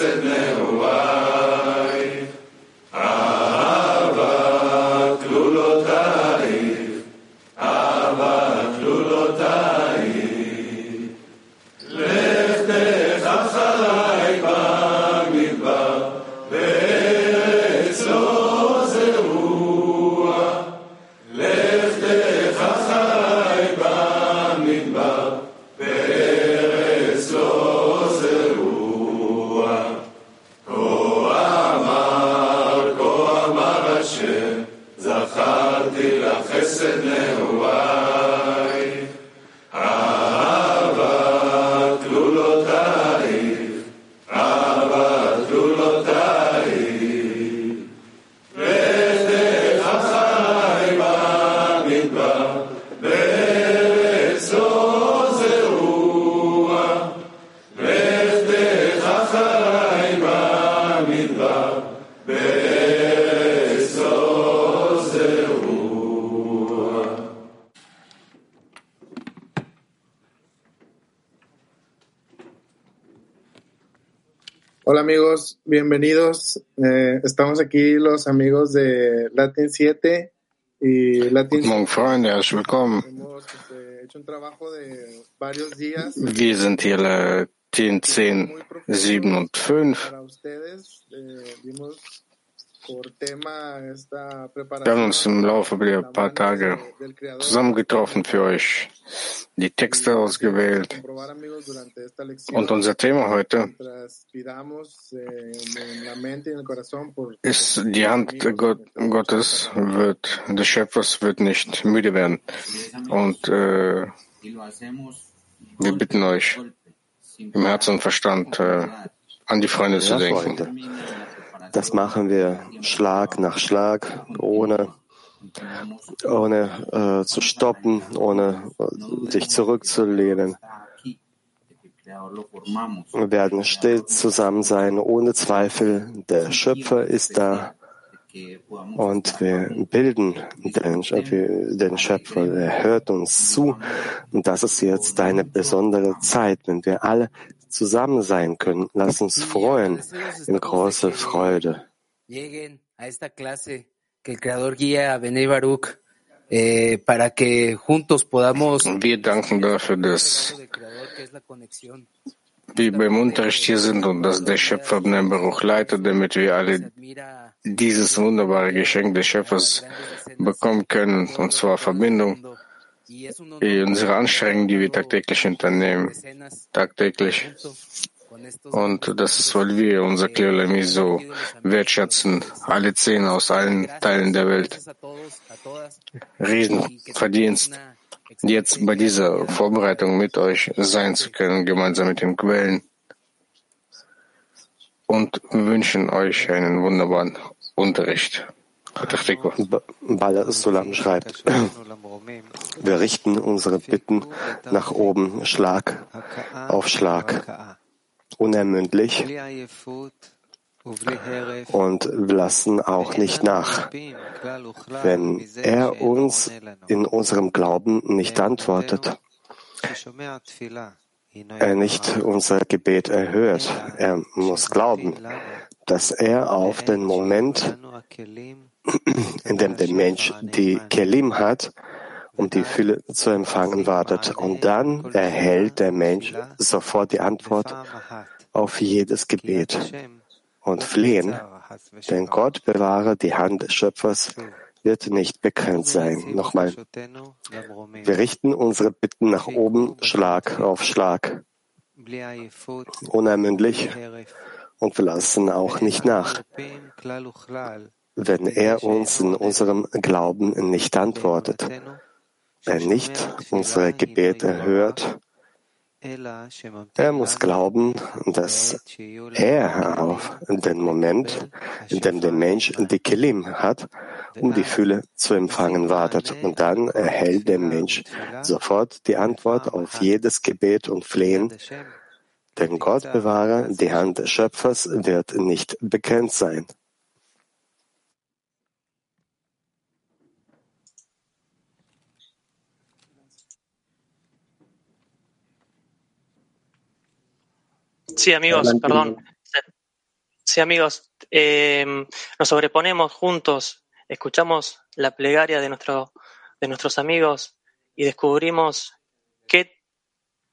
sedného Hola amigos, bienvenidos. Eh, estamos aquí los amigos de Latin 7 y Latin Guten Morgen, Freunde, herzlich willkommen. Wir sind hier Latin 10, 7 und 5. Wir haben uns im Laufe der paar Tage zusammengetroffen für euch, die Texte ausgewählt. Und unser Thema heute eh, ist, die Hand Gott, Gottes wird, des Schöpfers wird nicht müde werden. Und äh, wir bitten euch, im Herzen und Verstand äh, an die Freunde zu Ja, denken. Das machen wir Schlag nach Schlag, ohne, ohne äh, zu stoppen, ohne äh, sich zurückzulehnen. Wir werden still zusammen sein, ohne Zweifel. Der Schöpfer ist da und wir bilden den, den Schöpfer. Er hört uns zu und das ist jetzt eine besondere Zeit, wenn wir alle zusammen sein können. Lass uns freuen in große Freude. Baruch eh, Wir danken dafür, dass wir beim Unterricht hier sind und dass der Schöpfer den Beruch leitet, damit wir alle dieses wunderbare Geschenk des Schöpfers bekommen können, und zwar Verbindung unsere Anstrengungen, die wir tagtäglich unternehmen, tagtäglich. Und das ist, weil wir unser Kleolami so wertschätzen, alle zehn aus allen Teilen der Welt. Riesenverdienst, jetzt bei dieser Vorbereitung mit euch sein zu können, gemeinsam mit den Quellen. Und wünschen euch einen wunderbaren Unterricht. Bala Sulam schreibt, wir richten unsere Bitten nach oben Schlag auf Schlag, unermüdlich und lassen auch nicht nach. Wenn er uns in unserem Glauben nicht antwortet, er nicht unser Gebet erhört, er muss glauben, dass er auf den Moment, in dem der Mensch die Kelim hat, um die Fülle zu empfangen wartet. Und dann erhält der Mensch sofort die Antwort auf jedes Gebet und Flehen, denn Gott bewahre die Hand des Schöpfers wird nicht begrenzt sein. Nochmal, wir richten unsere Bitten nach oben, Schlag auf Schlag, unermüdlich und wir lassen auch nicht nach. Wenn er uns in unserem Glauben nicht antwortet, er nicht unsere Gebete erhört, er muss glauben, dass er auf den Moment, in dem der Mensch die Kelim hat, um die Fülle zu empfangen wartet. Und dann erhält der Mensch sofort die Antwort auf jedes Gebet und Flehen. Denn Gott bewahre, die Hand des Schöpfers wird nicht begrenzt sein. Sí, amigos, perdón. Sí, amigos, eh, nos sobreponemos juntos, escuchamos la plegaria de, nuestro, de nuestros amigos y descubrimos qué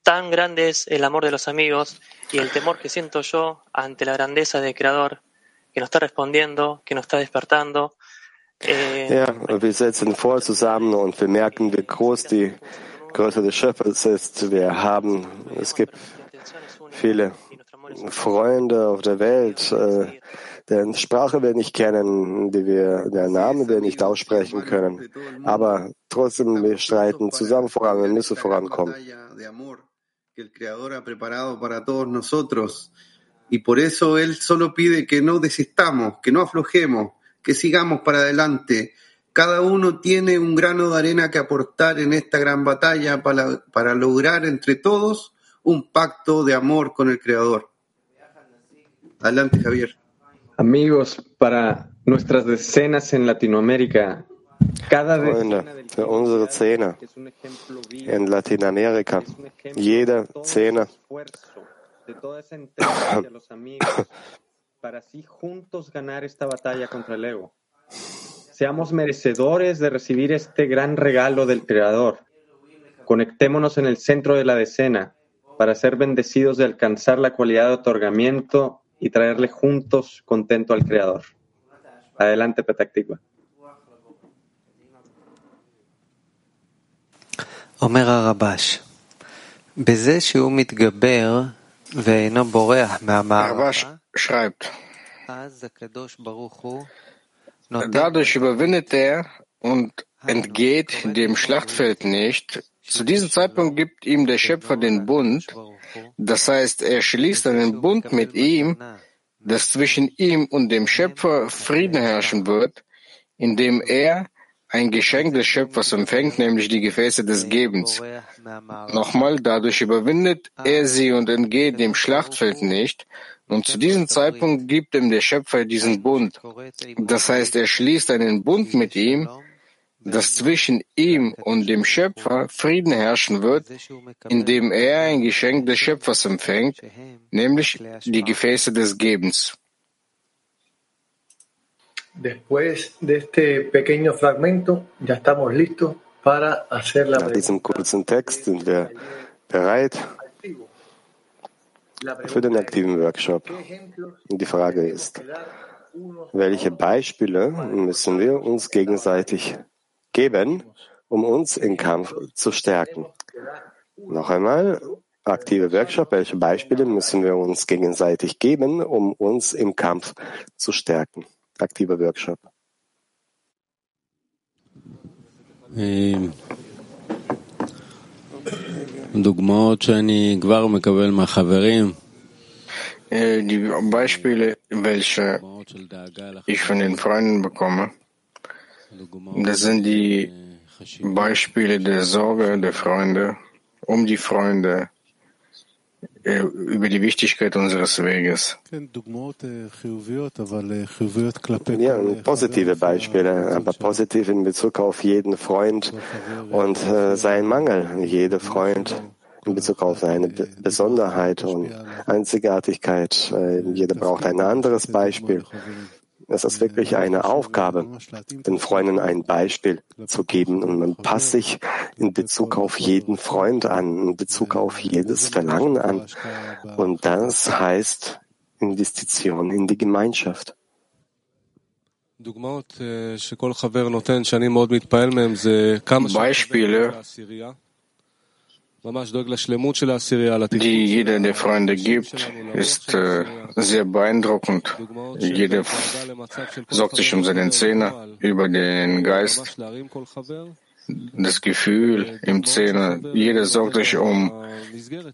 tan grande es el amor de los amigos y el temor que siento yo ante la grandeza del Creador que nos está respondiendo, que nos está despertando. Eh, ja, wir setzen vor zusammen und wir merken, wie groß die Größe des Schöpfers ist. Wir haben, es gibt viele Freunde auf der Welt, äh, deren Sprache wir nicht kennen, die wir, deren Namen wir nicht aussprechen können. Aber trotzdem, wir streiten zusammen voran, wir müssen vorankommen. Y por eso Él solo pide que no desistamos, que no aflojemos, que sigamos para adelante. Cada uno tiene un grano de arena que aportar en esta gran batalla para, para lograr entre todos un pacto de amor con el Creador. Adelante, Javier. Amigos, para nuestras decenas en Latinoamérica, cada Freunde, für unsere Zehner in Lateinamerika, jede Zehner de toda esa entrega hacia los amigos, para así juntos ganar esta batalla contra el ego. Seamos merecedores de recibir este gran regalo del Creador. Conectémonos en el centro de la decena para ser bendecidos de alcanzar la cualidad de otorgamiento y traerle juntos contento al Creador. Adelante, Petaktikva. אומר הרבש, בזה שהוא מתגבר ואינו בורח מהמערכה, schreibt, dadurch überwindet er und entgeht dem Schlachtfeld nicht. Zu diesem Zeitpunkt gibt ihm der Schöpfer den Bund, das heißt, er schließt einen Bund mit ihm, dass zwischen ihm und dem Schöpfer Frieden herrschen wird, indem er ein Geschenk des Schöpfers empfängt, nämlich die Gefäße des Gebens. Nochmal, dadurch überwindet er sie und entgeht dem Schlachtfeld nicht. Und zu diesem Zeitpunkt gibt ihm der Schöpfer diesen Bund. Das heißt, er schließt einen Bund mit ihm, dass zwischen ihm und dem Schöpfer Frieden herrschen wird, indem er ein Geschenk des Schöpfers empfängt, nämlich die Gefäße des Gebens. Nach diesem kurzen Text sind wir bereit für den aktiven Workshop. Die Frage ist, welche Beispiele müssen wir uns gegenseitig geben, um uns im Kampf zu stärken? Noch einmal, aktive Workshop, welche Beispiele müssen wir uns gegenseitig geben, um uns im Kampf zu stärken? aktiver Workshop. דוגמאות שאני כבר מקבל מהחברים. Die Beispiele, welche ich von den Freunden bekomme, das sind die Beispiele der Sorge der Freunde, um die Freunde, über die Wichtigkeit unseres Weges. Ja, positive Beispiele, aber positiv in Bezug auf jeden Freund und äh, seinen Mangel. Jeder Freund in Bezug auf seine Besonderheit und Einzigartigkeit. Äh, jeder braucht ein anderes Beispiel. Es ist wirklich eine Aufgabe, den Freunden ein Beispiel zu geben und man passt sich in Bezug auf jeden Freund an, in Bezug auf jedes Verlangen an. Und das heißt Investition in die Gemeinschaft. Beispiele, die jeder der Freunde gibt, ist äh, sehr beeindruckend. Jeder sorgt sich um seinen Zehner, über den Geist, das Gefühl im Zehner. Jeder sorgt sich um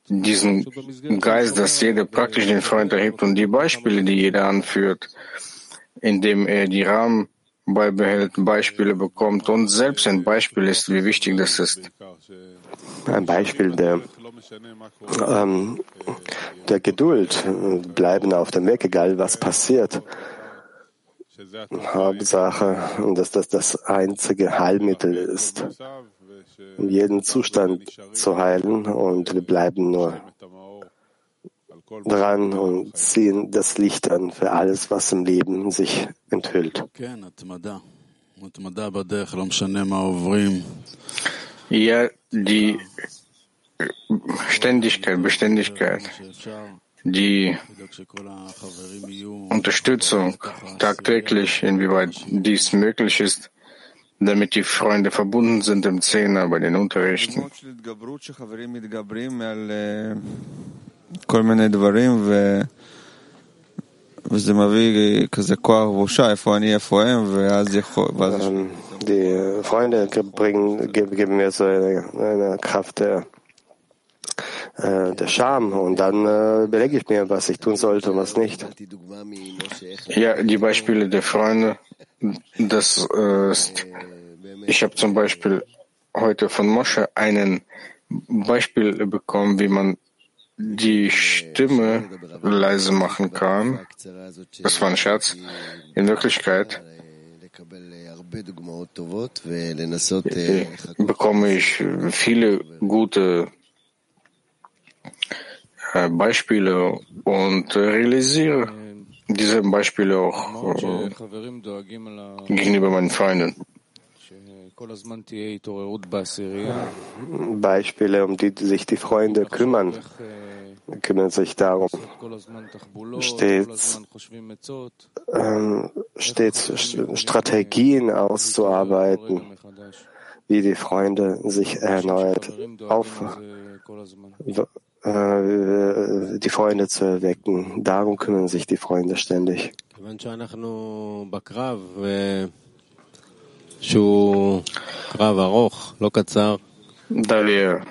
diesen Geist, dass jeder praktisch den Freund erhebt und die Beispiele, die jeder anführt, indem er die Rahmen beibehält, Beispiele bekommt und selbst ein Beispiel ist, wie wichtig das ist. Ein Beispiel der, ähm, der Geduld, bleiben auf dem Weg, egal was passiert. Hauptsache, dass das das einzige Heilmittel ist, jeden Zustand zu heilen und wir bleiben nur dran und ziehen das Licht an für alles, was im Leben sich enthüllt. Ja, die Ständigkeit, Beständigkeit, die Unterstützung tagtäglich, inwieweit dies möglich ist, damit die Freunde verbunden sind im Zehner bei den Unterrichten. Die Freunde bringen, geben mir so eine, eine Kraft der, äh, der Scham und dann äh, belege ich mir, was ich tun sollte und was nicht. Ja, die Beispiele der Freunde, das äh, ist, ich habe zum Beispiel heute von Mosche einen Beispiel bekommen, wie man die Stimme leise machen kann. Das war ein Scherz. In Wirklichkeit bekomme ich viele gute äh, Beispiele und realisiere diese Beispiele auch äh, gegenüber meinen Freunden. Beispiele, um die sich die Freunde kümmern, kümmern sich darum, stets, ähm, stets Strategien auszuarbeiten, wie die Freunde sich erneut auf äh, die Freunde zu erwecken. Darum kümmern sich die Freunde ständig. Da wir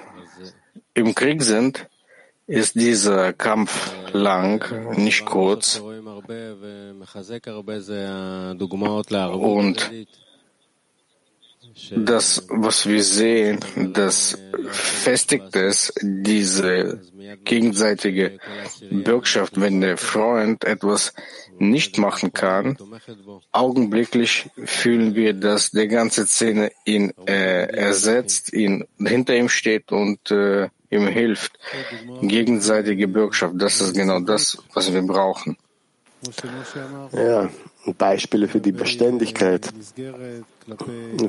im Krieg sind, ist dieser Kampf lang, nicht kurz. Und das, was wir sehen, das festigt es, diese gegenseitige Bürgschaft, wenn der Freund etwas nicht machen kann, augenblicklich fühlen wir, dass der ganze Szene ihn äh, ersetzt, ihn hinter ihm steht und äh, ihm hilft. Gegenseitige Bürgschaft, das ist genau das, was wir brauchen. Ja, Beispiele für die Beständigkeit,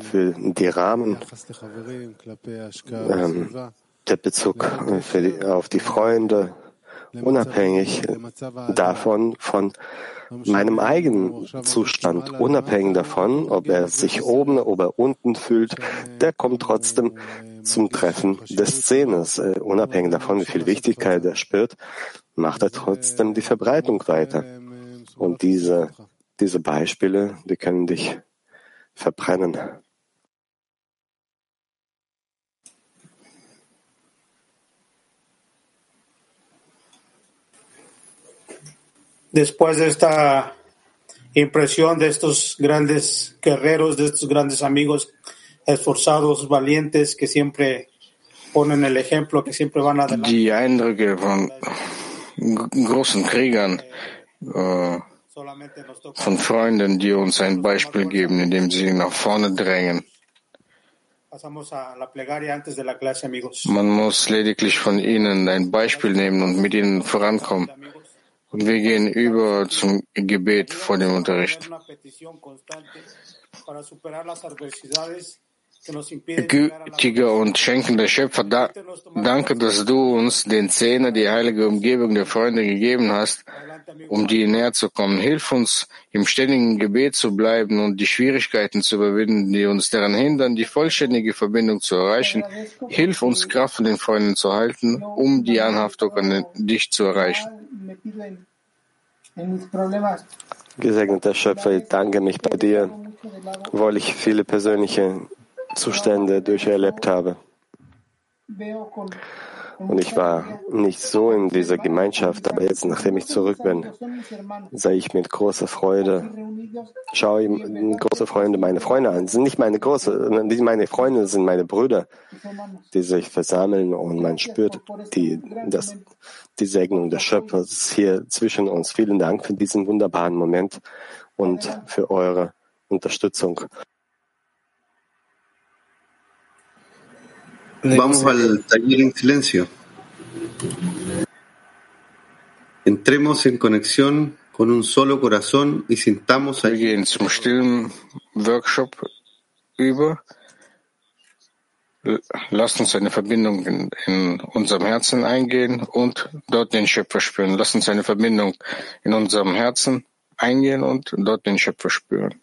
für die Rahmen, ähm, der Bezug die, auf die Freunde, unabhängig davon, von meinem eigenen Zustand, unabhängig davon, ob er sich oben oder unten fühlt, der kommt trotzdem zum Treffen des Szenes. Äh, unabhängig davon, wie viel Wichtigkeit er spürt, macht er trotzdem die Verbreitung weiter. Und diese, diese Beispiele, die können dich verbrennen. Después de esta impresión de estos grandes guerreros, de estos grandes amigos esforzados, valientes, que siempre ponen el ejemplo, que siempre van adelante. Die Eindrücke von großen Kriegern, äh, von Freunden, die uns ein Beispiel geben, indem sie nach vorne drängen. Man muss lediglich von ihnen ein Beispiel nehmen und mit ihnen vorankommen. Und wir gehen über zum Gebet vor dem Unterricht. Gütiger und schenkender Schöpfer, da, danke, dass du uns den Zehner, die heilige Umgebung der Freunde gegeben hast, um dir näher zu kommen. Hilf uns, im ständigen Gebet zu bleiben und die Schwierigkeiten zu überwinden, die uns daran hindern, die vollständige Verbindung zu erreichen. Hilf uns, Kraft von den Freunden zu halten, um die Anhaftung an dich zu erreichen. Gesegneter Schöpfer, ich danke mich bei dir, weil ich viele persönliche Zustände durcherlebt habe. Und ich war nicht so in dieser Gemeinschaft, aber jetzt, nachdem ich zurück bin, sehe ich mit großer Freude, schaue ich große Freunde meine Freunde an. sind nicht meine große, meine Freunde, sind meine Brüder, die sich versammeln und man spürt die, das, die Segnung des Schöpfers hier zwischen uns. Vielen Dank für diesen wunderbaren Moment und für eure Unterstützung. Vamos al taller en silencio. Entremos en conexión con un solo corazón y sintamos Wir gehen zum stillen Workshop über. Lasst uns eine Verbindung in, in, unserem Herzen eingehen und dort den Schöpfer spüren. Lasst uns eine Verbindung in unserem Herzen eingehen und dort den Schöpfer spüren.